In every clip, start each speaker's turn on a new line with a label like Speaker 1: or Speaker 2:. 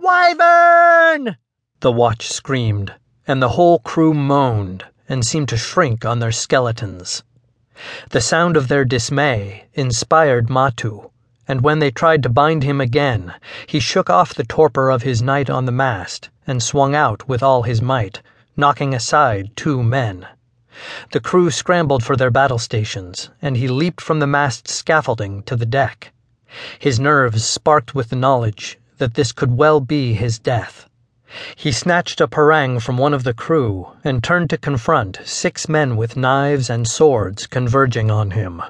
Speaker 1: Wyvern! The watch screamed, and the whole crew moaned and seemed to shrink on their skeletons. The sound of their dismay inspired Matu, and when they tried to bind him again, he shook off the torpor of his night on the mast and swung out with all his might, knocking aside two men. The crew scrambled for their battle stations, and he leaped from the mast scaffolding to the deck. His nerves sparked with the knowledge that this could well be his death. He snatched a parang from one of the crew and turned to confront six men with knives and swords converging on him.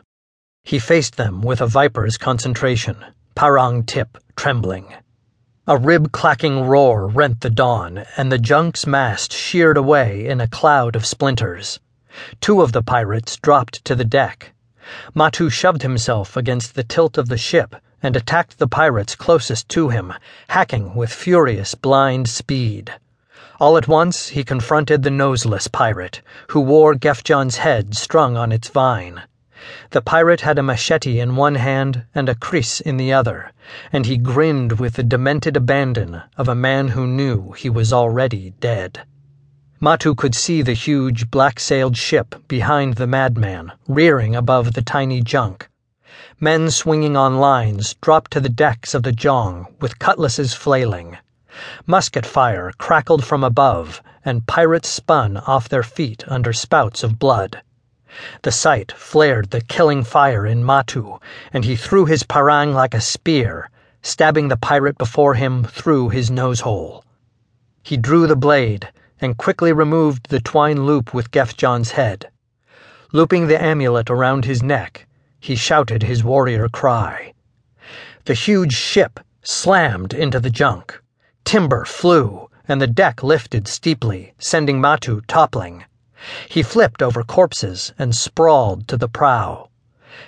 Speaker 1: He faced them with a viper's concentration, parang tip trembling. A rib clacking roar rent the dawn, and the junk's mast sheared away in a cloud of splinters. Two of the pirates dropped to the deck. Matu shoved himself against the tilt of the ship and attacked the pirates closest to him, hacking with furious, blind speed. All at once, he confronted the noseless pirate, who wore Gefjon's head strung on its vine. The pirate had a machete in one hand and a kriss in the other, and he grinned with the demented abandon of a man who knew he was already dead. Matu could see the huge black sailed ship behind the madman, rearing above the tiny junk. Men swinging on lines dropped to the decks of the Jong with cutlasses flailing. Musket fire crackled from above, and pirates spun off their feet under spouts of blood. The sight flared the killing fire in Matu, and he threw his parang like a spear, stabbing the pirate before him through his nose hole. He drew the blade and quickly removed the twine loop with Gefjon's head. Looping the amulet around his neck, he shouted his warrior cry. The huge ship slammed into the junk. Timber flew, and the deck lifted steeply, sending Matu toppling. He flipped over corpses and sprawled to the prow.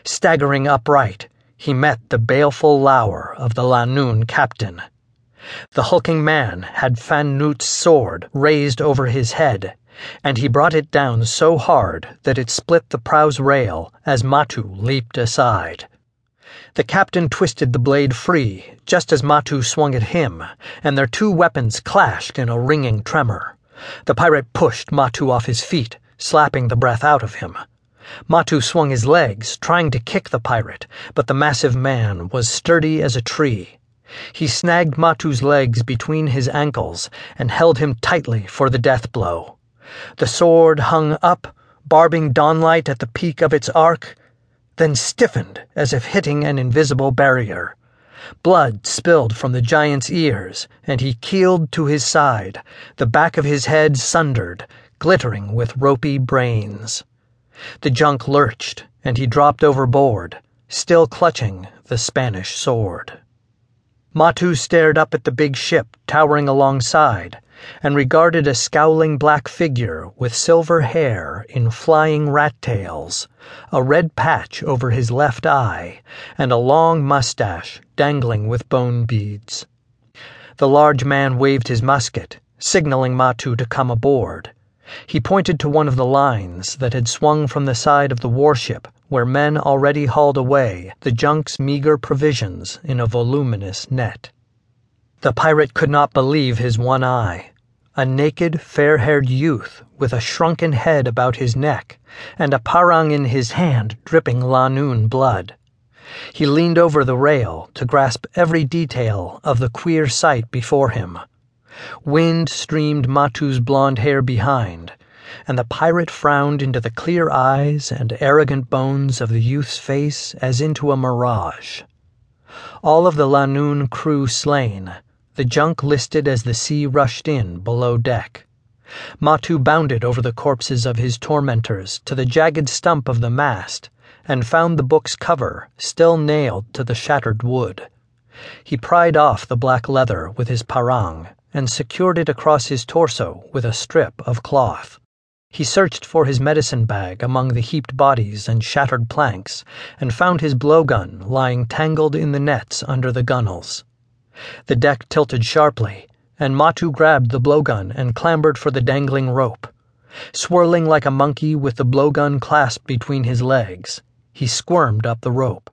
Speaker 1: Staggering upright, he met the baleful lower of the Lanoon captain. The hulking man had Fan Noot's sword raised over his head and he brought it down so hard that it split the prow's rail as Matu leaped aside. The captain twisted the blade free just as Matu swung at him, and their two weapons clashed in a ringing tremor. The pirate pushed Matu off his feet, slapping the breath out of him. Matu swung his legs, trying to kick the pirate, but the massive man was sturdy as a tree. He snagged Matu's legs between his ankles and held him tightly for the death blow. The sword hung up, barbing dawnlight at the peak of its arc, then stiffened as if hitting an invisible barrier. Blood spilled from the giant's ears, and he keeled to his side, the back of his head sundered, glittering with ropey brains. The junk lurched, and he dropped overboard, still clutching the Spanish sword. Matu stared up at the big ship towering alongside and regarded a scowling black figure with silver hair in flying rat tails, a red patch over his left eye, and a long mustache dangling with bone beads. The large man waved his musket, signaling Matu to come aboard. He pointed to one of the lines that had swung from the side of the warship where men already hauled away the junk's meager provisions in a voluminous net. The pirate could not believe his one eye. A naked, fair haired youth with a shrunken head about his neck and a parang in his hand dripping Lanoon blood. He leaned over the rail to grasp every detail of the queer sight before him. Wind streamed Matu's blond hair behind, and the pirate frowned into the clear eyes and arrogant bones of the youth's face as into a mirage. All of the Lanoon crew slain the junk listed as the sea rushed in below deck. Matu bounded over the corpses of his tormentors to the jagged stump of the mast and found the book's cover still nailed to the shattered wood. He pried off the black leather with his parang and secured it across his torso with a strip of cloth. He searched for his medicine bag among the heaped bodies and shattered planks and found his blowgun lying tangled in the nets under the gunwales. The deck tilted sharply, and Matu grabbed the blowgun and clambered for the dangling rope. Swirling like a monkey with the blowgun clasped between his legs, he squirmed up the rope.